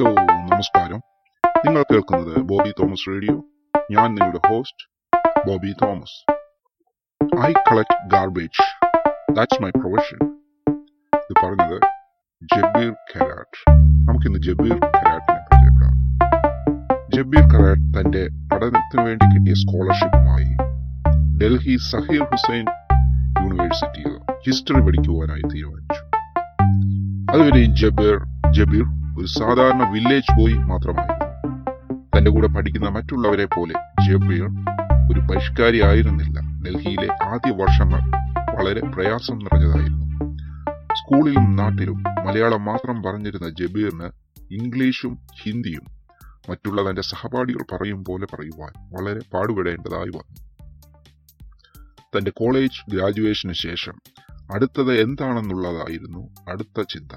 Hello നമസ്കാരം. നിങ്ങൾ കേൾക്കുന്നത് ബോബി തോമസ് റേഡിയോ. ഞാൻ നിങ്ങളുടെ host Bobby Thomas. I collect garbage that's my profession ഇത് പറഞ്ഞത് ജബീർ ഖരാട്ട്. നമുക്കിന്ന് ജബീർ ഖരാട്ടിനെ പരിചയപ്പെടാം ജബീർ ഖരാട്ട് തന്റെ പഠനത്തിന് വേണ്ടി കിട്ടിയ സ്കോളർഷിപ്പുമായി ഡൽഹി സഹീർ ഹുസൈൻ യൂണിവേഴ്സിറ്റിയിൽ ഹിസ്റ്ററി പഠിക്കുവാനായി തീരുമാനിച്ചു. അതുവരെയും ജബീർ ജബീർ ഒരു സാധാരണ വില്ലേജ് ബോയ് മാത്രമായിരുന്നു തന്റെ കൂടെ പഠിക്കുന്ന മറ്റുള്ളവരെ പോലെ ജബീർ ഒരു പരിഷ്കാരി ആയിരുന്നില്ല. ഡൽഹിയിലെ ആദ്യ വർഷങ്ങൾ വളരെ പ്രയാസം നിറഞ്ഞതായിരുന്നു. സ്കൂളിലും നാട്ടിലും മലയാളം മാത്രം പറഞ്ഞിരുന്ന ജബീറിന് ഇംഗ്ലീഷും ഹിന്ദിയും മറ്റുള്ള തന്റെ സഹപാഠികൾ പറയും പോലെ പറയുവാൻ വളരെ പാടുപെടേണ്ടതായി വന്നു. തന്റെ കോളേജ് ഗ്രാജുവേഷന് ശേഷം അടുത്തത് എന്താണെന്നുള്ളതായിരുന്നു അടുത്ത ചിന്ത.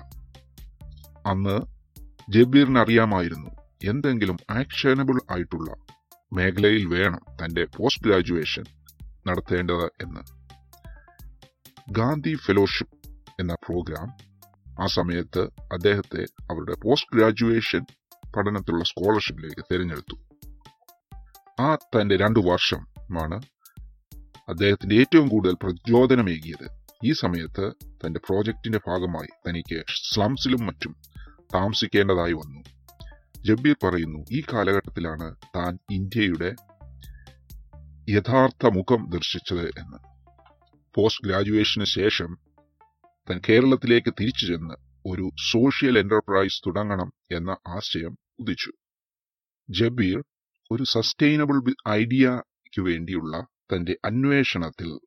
അന്ന് ജബീറിന് അറിയാമായിരുന്നു എന്തെങ്കിലും ആക്ഷനബിൾ ആയിട്ടുള്ള മേഖലയിൽ വേണം തന്റെ പോസ്റ്റ് ഗ്രാജുവേഷൻ നടത്തേണ്ടത് എന്ന്. ഗാന്ധി ഫെലോഷിപ്പ് എന്ന പ്രോഗ്രാം ആ സമയത്ത് അദ്ദേഹത്തെ അവരുടെ പോസ്റ്റ് ഗ്രാജുവേഷൻ പഠനത്തിലുള്ള സ്കോളർഷിപ്പിലേക്ക് തിരഞ്ഞെടുത്തു. ആ തന്റെ രണ്ടു വർഷമാണ് അദ്ദേഹത്തിന്റെ ഏറ്റവും കൂടുതൽ പ്രചോദനമേകിയത്. ഈ സമയത്ത് തന്റെ പ്രോജക്റ്റിന്റെ ഭാഗമായി തനിക്ക് സ്ലംസിലും മറ്റും താമസിക്കേണ്ടതായി വന്നു. ജബീർ പറയുന്നു ഈ കാലഘട്ടത്തിലാണ് താൻ ഇന്ത്യയുടെ യഥാർത്ഥ മുഖം ദർശിച്ചത് എന്ന്. പോസ്റ്റ് ഗ്രാജുവേഷന് ശേഷം താൻ കേരളത്തിലേക്ക് തിരിച്ചു ചെന്ന് ഒരു സോഷ്യൽ എന്റർപ്രൈസ് തുടങ്ങണം എന്ന ആശയം ഉദിച്ചു. ജബീർ ഒരു സസ്റ്റൈനബിൾ ഐഡിയയ്ക്ക് വേണ്ടിയുള്ള തന്റെ അന്വേഷണത്തിൽ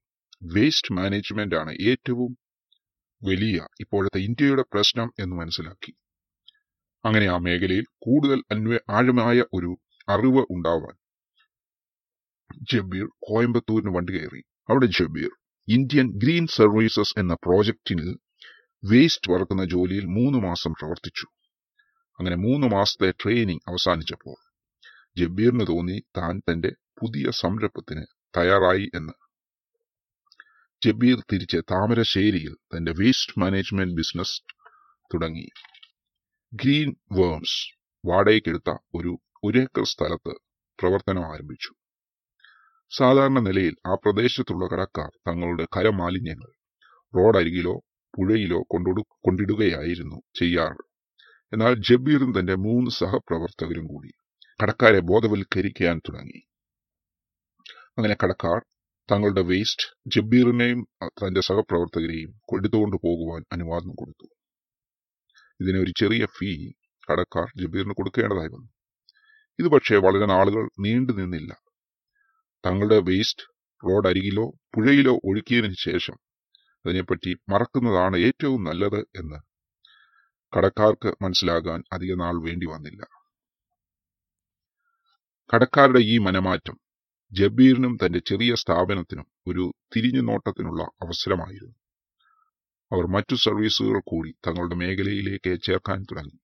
വേസ്റ്റ് മാനേജ്മെന്റ് ആണ് ഏറ്റവും വലിയ ഇപ്പോഴത്തെ ഇന്ത്യയുടെ പ്രശ്നം എന്ന് മനസ്സിലാക്കി. അങ്ങനെ ആ മേഖലയിൽ കൂടുതൽ അന്വേ ആഴമായ ഒരു അറിവ് ഉണ്ടാവാൻ ജബീർ കോയമ്പത്തൂരിന് വണ്ടി കയറി. അവിടെ ജബീർ ഇന്ത്യൻ ഗ്രീൻ സർവീസസ് എന്ന പ്രോജക്റ്റിൽ വേസ്റ്റ് വറക്കുന്ന ജോലിയിൽ മൂന്ന് മാസം പ്രവർത്തിച്ചു. അങ്ങനെ മൂന്ന് മാസത്തെ ട്രെയിനിങ് അവസാനിച്ചപ്പോൾ ജബീറിന് തോന്നി താൻ തന്റെ പുതിയ സംരംഭത്തിന് തയ്യാറായി എന്ന്. ജബീർ തിരിച്ച് താമരശ്ശേരിയിൽ തന്റെ വേസ്റ്റ് മാനേജ്മെന്റ് ബിസിനസ് തുടങ്ങി. ഗ്രീൻ വേംസ് വാടകയ്ക്കെടുത്ത ഒരു ഒരേക്കർ സ്ഥലത്ത് പ്രവർത്തനം ആരംഭിച്ചു. സാധാരണ നിലയിൽ ആ പ്രദേശത്തുള്ള കടക്കാർ തങ്ങളുടെ കരമാലിന്യങ്ങൾ റോഡരികിലോ പുഴയിലോ കൊണ്ടു കൊണ്ടിടുകയായിരുന്നു ചെയ്യാറ് എന്നാൽ ജബീറും തന്റെ മൂന്ന് സഹപ്രവർത്തകരും കൂടി കടക്കാരെ ബോധവൽക്കരിക്കാൻ തുടങ്ങി. അങ്ങനെ കടക്കാർ തങ്ങളുടെ വേസ്റ്റ് ജബീറിനെയും തന്റെ സഹപ്രവർത്തകരെയും എടുത്തുകൊണ്ട് പോകുവാൻ അനുവാദം കൊടുത്തു. ഇതിന് ഒരു ചെറിയ ഫീ കടക്കാർ ജബീറിന് കൊടുക്കേണ്ടതായി വന്നു. ഇത് പക്ഷേ വളരെ നാളുകൾ നീണ്ടു നിന്നില്ല. തങ്ങളുടെ വേസ്റ്റ് റോഡ് അരികിലോ പുഴയിലോ ഒഴുക്കിയതിനു ശേഷം അതിനെപ്പറ്റി മറക്കുന്നതാണ് ഏറ്റവും നല്ലത് എന്ന് കടക്കാർക്ക് മനസ്സിലാകാൻ അധിക നാൾ വേണ്ടി വന്നില്ല. കടക്കാരുടെ ഈ മനമാറ്റം ജബീറിനും തന്റെ ചെറിയ സ്ഥാപനത്തിനും ഒരു തിരിഞ്ഞു നോട്ടത്തിനുള്ള അവസരമായിരുന്നു. അവർ മറ്റു സർവീസുകൾ കൂടി തങ്ങളുടെ മേഖലയിലേക്ക് ചേർക്കാൻ തുടങ്ങി.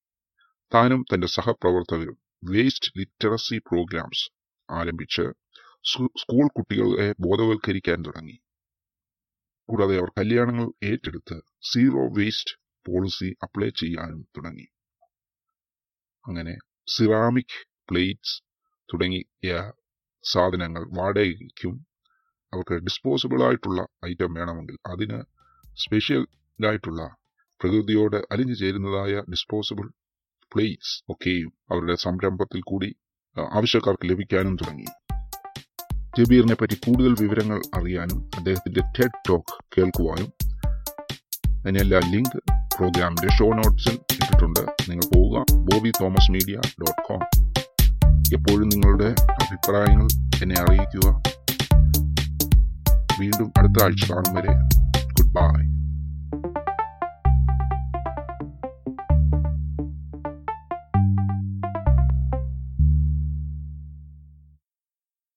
താനും തന്റെ സഹപ്രവർത്തകരും വേസ്റ്റ് ലിറ്ററസി പ്രോഗ്രാംസ് ആരംഭിച്ച് സ്കൂൾ കുട്ടികളെ ബോധവൽക്കരിക്കാൻ തുടങ്ങി. കൂടാതെ അവർ കല്യാണങ്ങൾ ഏറ്റെടുത്ത് സീറോ വേസ്റ്റ് പോളിസി അപ്ലൈ ചെയ്യാനും തുടങ്ങി. അങ്ങനെ സിറാമിക് പ്ലേറ്റ്സ് തുടങ്ങിയ സാധനങ്ങൾ വാടകയ്ക്കും അവർക്ക് ഡിസ്പോസിബിൾ ആയിട്ടുള്ള ഐറ്റം വേണമെങ്കിൽ അതിന് സ്പെഷ്യൽ ആയിട്ടുള്ള പ്രകൃതിയോട് അലിഞ്ഞു ചേരുന്നതായ ഡിസ്പോസിബിൾ പ്ലേറ്റ്സ് ഒക്കെയും അവരുടെ സംരംഭത്തിൽ കൂടി ആവശ്യക്കാർക്ക് ലഭിക്കാനും തുടങ്ങി. ജബീറിനെ പറ്റി കൂടുതൽ വിവരങ്ങൾ അറിയാനും അദ്ദേഹത്തിന്റെ ടെഡ് ടോക്ക് കേൾക്കുവാനും അതിനെല്ലാം ലിങ്ക് പ്രോഗ്രാമിന്റെ ഷോ നോട്ട്സിൽ ഇട്ടിട്ടുണ്ട്. നിങ്ങൾ പോവുക Bobby Thomas media dot com എപ്പോഴും നിങ്ങളുടെ അഭിപ്രായങ്ങൾ എന്നെ അറിയിക്കുക. വീണ്ടും അടുത്ത ആഴ്ച കാണും വരെ Bye.